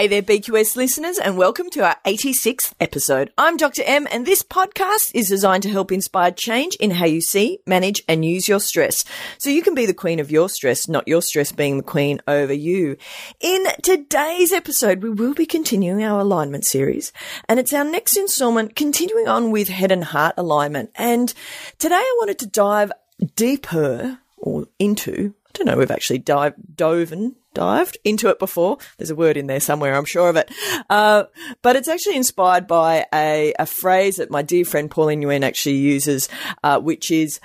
Hey there, BQS listeners, and welcome to our 86th episode. I'm Dr. M, and this podcast is designed to help inspire change in how you see, manage, and use your stress. So you can be the queen of your stress, not your stress being the queen over you. In today's episode, we will be continuing our alignment series, and it's our next installment, continuing on with head and heart alignment. And today I wanted to dive deeper or into I don't know, we've actually dive, dove and dived into it before. There's a word in there somewhere, I'm sure of it. Uh, but it's actually inspired by a, a phrase that my dear friend Pauline Nguyen actually uses, uh, which is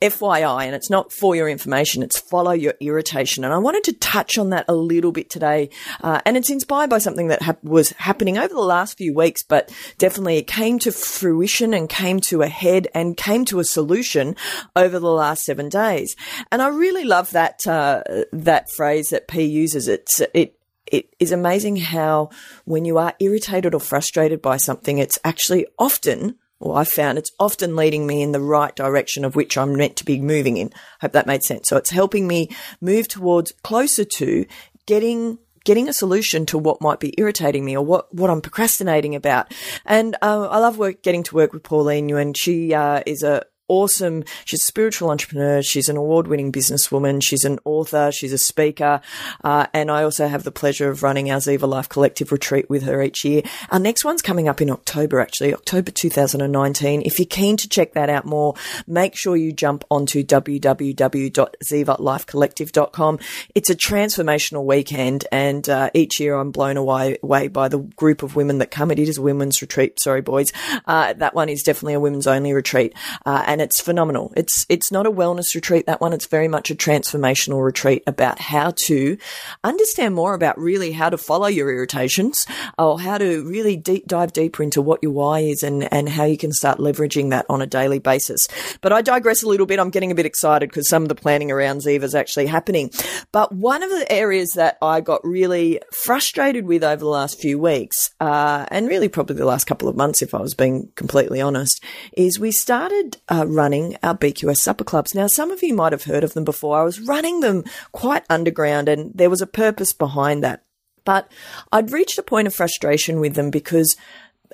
FYI, and it's not for your information, it's follow your irritation. And I wanted to touch on that a little bit today. Uh, and it's inspired by something that was happening over the last few weeks, but definitely it came to fruition and came to a head and came to a solution over the last seven days. And I really love that, uh, that phrase that P uses. It's, it, it is amazing how when you are irritated or frustrated by something, it's actually often well, I found it's often leading me in the right direction of which I'm meant to be moving in. Hope that made sense. So it's helping me move towards closer to getting getting a solution to what might be irritating me or what, what I'm procrastinating about. And uh, I love work, getting to work with Pauline, and she uh, is a awesome. She's a spiritual entrepreneur. She's an award winning businesswoman. She's an author. She's a speaker. Uh, and I also have the pleasure of running our Ziva Life Collective retreat with her each year. Our next one's coming up in October, actually, October 2019. If you're keen to check that out more, make sure you jump onto www.zivalifecollective.com. It's a transformational weekend. And uh, each year I'm blown away, away by the group of women that come. It is a women's retreat. Sorry, boys. Uh, that one is definitely a women's only retreat. Uh, and and it's phenomenal. It's it's not a wellness retreat that one. It's very much a transformational retreat about how to understand more about really how to follow your irritations or how to really deep dive deeper into what your why is and and how you can start leveraging that on a daily basis. But I digress a little bit. I'm getting a bit excited because some of the planning around Ziva is actually happening. But one of the areas that I got really frustrated with over the last few weeks, uh, and really probably the last couple of months, if I was being completely honest, is we started uh, running our BQS supper clubs. Now, some of you might have heard of them before. I was running them quite underground and there was a purpose behind that. But I'd reached a point of frustration with them because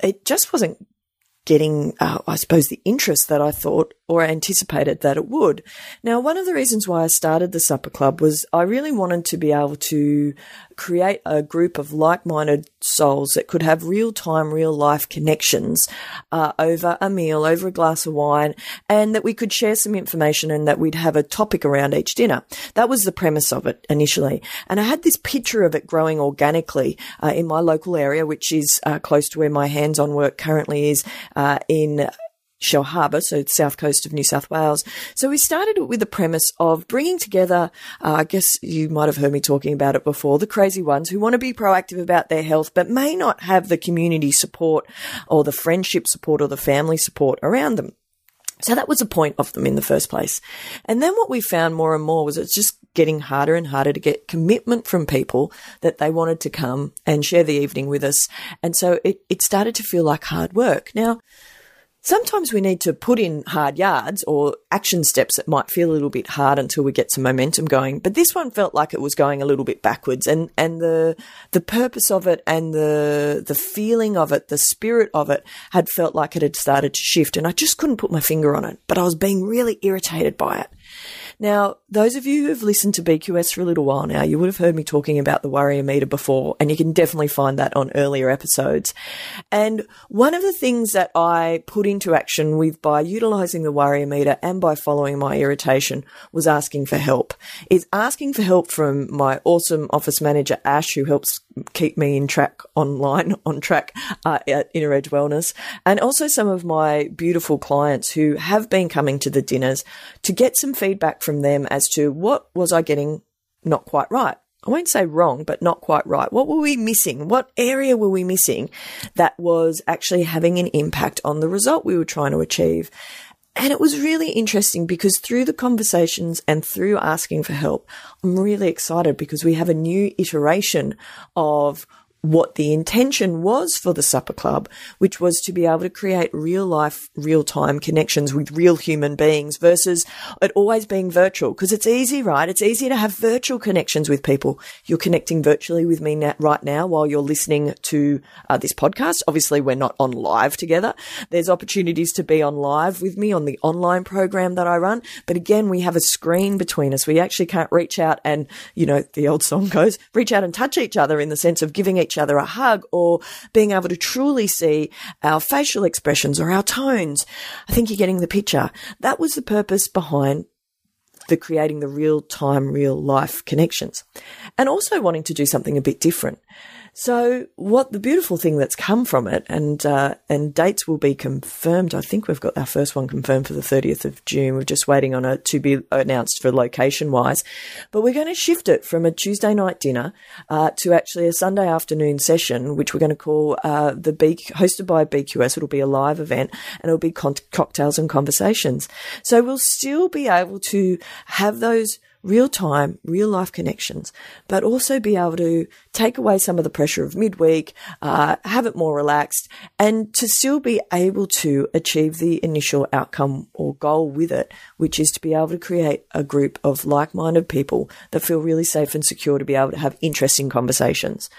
it just wasn't getting, uh, I suppose, the interest that I thought or anticipated that it would. Now, one of the reasons why I started the supper club was I really wanted to be able to create a group of like-minded souls that could have real-time, real-life connections uh, over a meal, over a glass of wine, and that we could share some information and that we'd have a topic around each dinner. That was the premise of it initially, and I had this picture of it growing organically uh, in my local area, which is uh, close to where my hands-on work currently is uh, in Shellharbour, so south coast of New South Wales. So we started with the premise of bringing together, uh, I guess you might have heard me talking about it before, the crazy ones who want to be proactive about their health, but may not have the community support or the friendship support or the family support around them. So that was the point of them in the first place. And then what we found more and more was it's just getting harder and harder to get commitment from people that they wanted to come and share the evening with us. And so it, it started to feel like hard work. Now, Sometimes we need to put in hard yards or action steps that might feel a little bit hard until we get some momentum going. But this one felt like it was going a little bit backwards and, and the, the purpose of it and the, the feeling of it, the spirit of it had felt like it had started to shift and I just couldn't put my finger on it, but I was being really irritated by it. Now, those of you who've listened to BQS for a little while now, you would have heard me talking about the warrior meter before, and you can definitely find that on earlier episodes. And one of the things that I put into action with by utilizing the warrior meter and by following my irritation was asking for help. Is asking for help from my awesome office manager, Ash, who helps keep me in track online, on track uh, at Inner Edge Wellness, and also some of my beautiful clients who have been coming to the dinners to get some feedback from them as to what was I getting not quite right. I won't say wrong, but not quite right. What were we missing? What area were we missing that was actually having an impact on the result we were trying to achieve? And it was really interesting because through the conversations and through asking for help, I'm really excited because we have a new iteration of what the intention was for the supper club, which was to be able to create real life, real time connections with real human beings versus it always being virtual. Cause it's easy, right? It's easy to have virtual connections with people. You're connecting virtually with me right now while you're listening to uh, this podcast. Obviously, we're not on live together. There's opportunities to be on live with me on the online program that I run. But again, we have a screen between us. We actually can't reach out and, you know, the old song goes, reach out and touch each other in the sense of giving each other a hug or being able to truly see our facial expressions or our tones. I think you're getting the picture. That was the purpose behind the creating the real time, real life connections and also wanting to do something a bit different. So, what the beautiful thing that's come from it, and uh, and dates will be confirmed. I think we've got our first one confirmed for the 30th of June. We're just waiting on it to be announced for location wise, but we're going to shift it from a Tuesday night dinner uh, to actually a Sunday afternoon session, which we're going to call uh, the B hosted by BQS. It'll be a live event, and it'll be con- cocktails and conversations. So we'll still be able to have those real time, real life connections, but also be able to take away some of the pressure of midweek, uh, have it more relaxed, and to still be able to achieve the initial outcome or goal with it, which is to be able to create a group of like minded people that feel really safe and secure to be able to have interesting conversations.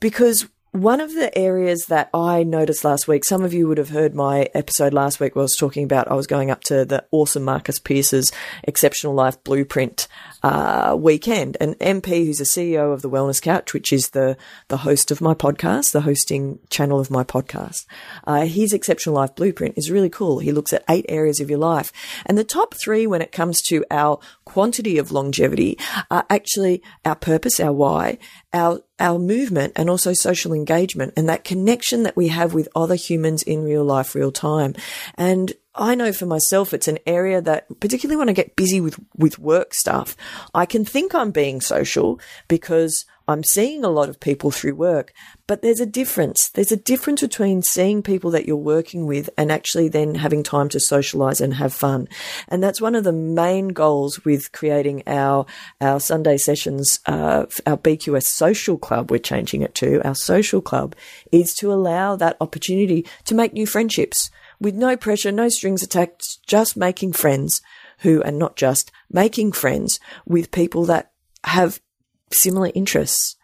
Because one of the areas that I noticed last week, some of you would have heard my episode last week where I was talking about I was going up to the awesome Marcus Pierce's Exceptional Life Blueprint uh, weekend. An MP, who's a CEO of the Wellness Couch, which is the, the host of my podcast, the hosting channel of my podcast, uh, his Exceptional Life Blueprint is really cool. He looks at eight areas of your life. And the top three when it comes to our quantity of longevity are actually our purpose, our why, our our movement and also social engagement and that connection that we have with other humans in real life, real time. And I know for myself, it's an area that, particularly when I get busy with, with work stuff, I can think I'm being social because I'm seeing a lot of people through work, but there's a difference. There's a difference between seeing people that you're working with and actually then having time to socialize and have fun. And that's one of the main goals with creating our, our Sunday sessions, uh, our BQS social club, we're changing it to our social club is to allow that opportunity to make new friendships with no pressure, no strings attached, just making friends who, and not just making friends with people that have similar interests.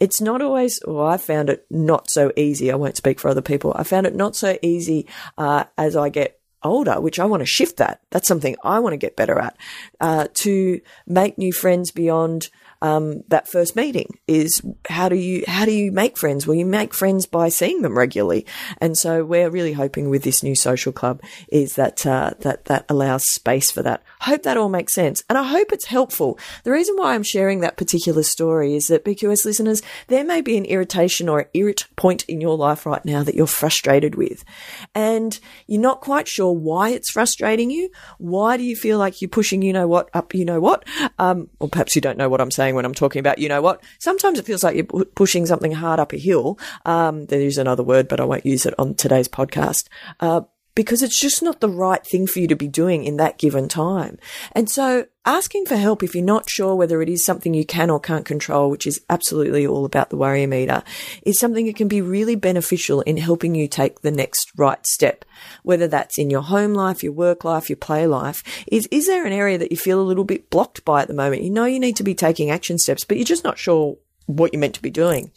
It's not always, well, I found it not so easy. I won't speak for other people. I found it not so easy uh, as I get older, which I want to shift that. That's something I want to get better at, uh, to make new friends beyond um, that first meeting is how do you how do you make friends? Well, you make friends by seeing them regularly, and so we're really hoping with this new social club is that uh, that that allows space for that. Hope that all makes sense, and I hope it's helpful. The reason why I'm sharing that particular story is that BQS listeners, there may be an irritation or irrit point in your life right now that you're frustrated with, and you're not quite sure why it's frustrating you. Why do you feel like you're pushing you know what up you know what? Um, or perhaps you don't know what I'm saying when I'm talking about, you know what? Sometimes it feels like you're pushing something hard up a hill. Um, there's another word, but I won't use it on today's podcast. Uh, because it's just not the right thing for you to be doing in that given time. And so asking for help if you're not sure whether it is something you can or can't control, which is absolutely all about the worry meter, is something that can be really beneficial in helping you take the next right step. Whether that's in your home life, your work life, your play life, is, is there an area that you feel a little bit blocked by at the moment? You know you need to be taking action steps, but you're just not sure what you're meant to be doing.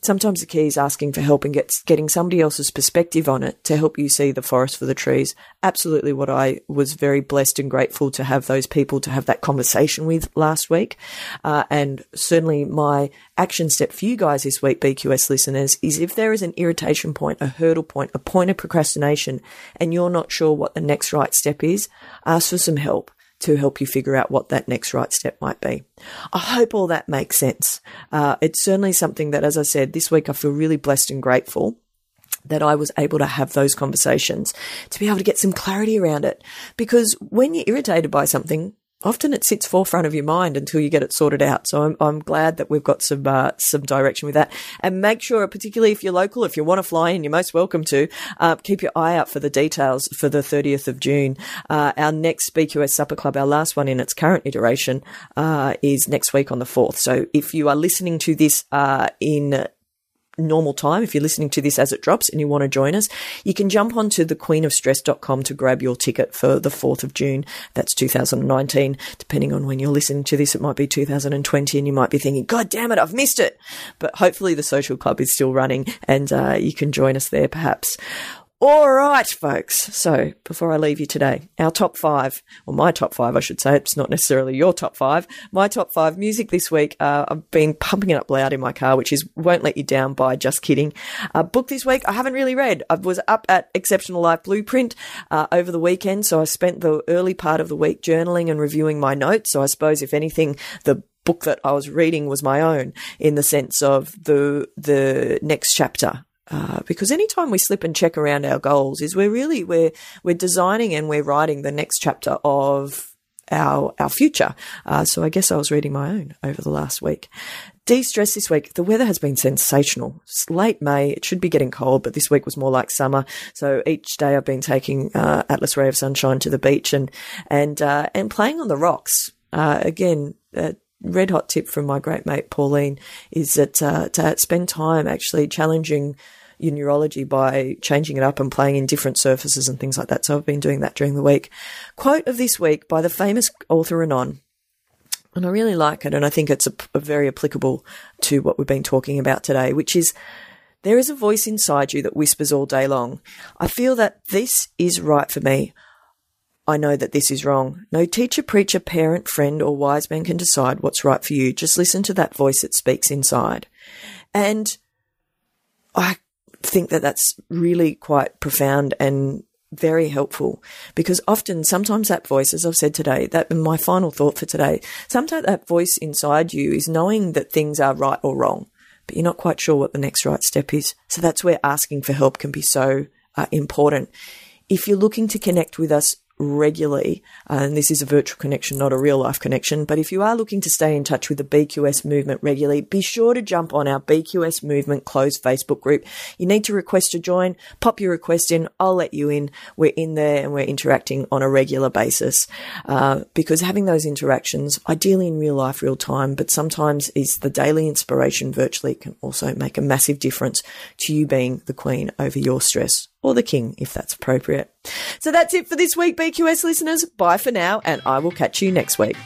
Sometimes the key is asking for help and get, getting somebody else's perspective on it to help you see the forest for the trees. Absolutely what I was very blessed and grateful to have those people to have that conversation with last week. Uh, and certainly my action step for you guys this week, BQS listeners, is if there is an irritation point, a hurdle point, a point of procrastination, and you're not sure what the next right step is, ask for some help to help you figure out what that next right step might be. I hope all that makes sense. Uh, it's certainly something that, as I said, this week I feel really blessed and grateful that I was able to have those conversations to be able to get some clarity around it. Because when you're irritated by something, often it sits forefront of your mind until you get it sorted out. So I'm, I'm glad that we've got some uh, some direction with that. And make sure, particularly if you're local, if you want to fly in, you're most welcome to. Uh, keep your eye out for the details for the 30th of June. Uh, our next BQS Supper Club, our last one in its current iteration, uh, is next week on the 4th. So if you are listening to this uh, in normal time, if you're listening to this as it drops and you want to join us, you can jump onto thequeenofstress.com to grab your ticket for the 4th of June. That's 2019. Depending on when you're listening to this, it might be 2020 and you might be thinking, God damn it, I've missed it. But hopefully the social club is still running and uh, you can join us there perhaps. All right, folks. So before I leave you today, our top five, or my top five, I should say, it's not necessarily your top five. My top five music this week, uh, I've been pumping it up loud in my car, which is Won't Let You Down by Just Kidding. Uh, book this week, I haven't really read. I was up at Exceptional Life Blueprint uh, over the weekend, so I spent the early part of the week journaling and reviewing my notes. So I suppose, if anything, the book that I was reading was my own in the sense of the the next chapter uh, because anytime we slip and check around our goals is we're really we're we're designing and we're writing the next chapter of our our future. Uh, so I guess I was reading my own over the last week. De-stress this week. The weather has been sensational. It's late May. It should be getting cold, but this week was more like summer. So each day I've been taking uh, Atlas Ray of Sunshine to the beach and and uh, and playing on the rocks. Uh, again, a red hot tip from my great mate Pauline is that uh, to spend time actually challenging your neurology by changing it up and playing in different surfaces and things like that. So I've been doing that during the week. Quote of this week by the famous author Anon. And I really like it, and I think it's a, a very applicable to what we've been talking about today, which is there is a voice inside you that whispers all day long. I feel that this is right for me. I know that this is wrong. No teacher, preacher, parent, friend, or wise man can decide what's right for you. Just listen to that voice that speaks inside. And I think that that's really quite profound and very helpful because often sometimes that voice as i've said today that my final thought for today sometimes that voice inside you is knowing that things are right or wrong but you're not quite sure what the next right step is. So that's where asking for help can be so uh, important. If you're looking to connect with us regularly, and this is a virtual connection, not a real life connection, but if you are looking to stay in touch with the BQS movement regularly, be sure to jump on our BQS movement closed Facebook group. You need to request to join, pop your request in, I'll let you in. We're in there and we're interacting on a regular basis, uh, because having those interactions, ideally in real life, real time, but sometimes is the daily inspiration virtually can also make a massive difference to you being the queen over your stress or the king if that's appropriate. So that's it for this week, BQS listeners. Bye for now, and I will catch you next week.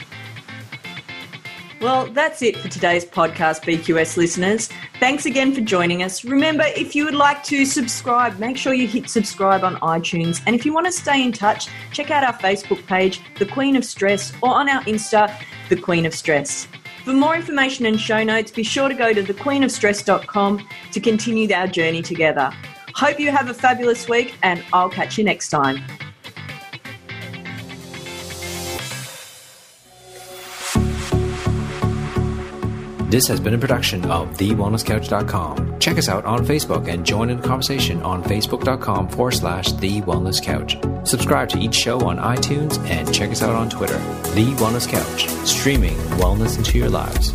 Well, that's it for today's podcast, BQS listeners. Thanks again for joining us. Remember, if you would like to subscribe, make sure you hit subscribe on iTunes. And if you want to stay in touch, check out our Facebook page, The Queen of Stress, or on our Insta, The Queen of Stress. For more information and show notes, be sure to go to thequeenofstress.com to continue our journey together. Hope you have a fabulous week, and I'll catch you next time. This has been a production of TheWellnessCouch.com. Check us out on Facebook and join in the conversation on Facebook.com forward slash The Wellness Couch. Subscribe to each show on iTunes and check us out on Twitter. The Wellness Couch, streaming wellness into your lives.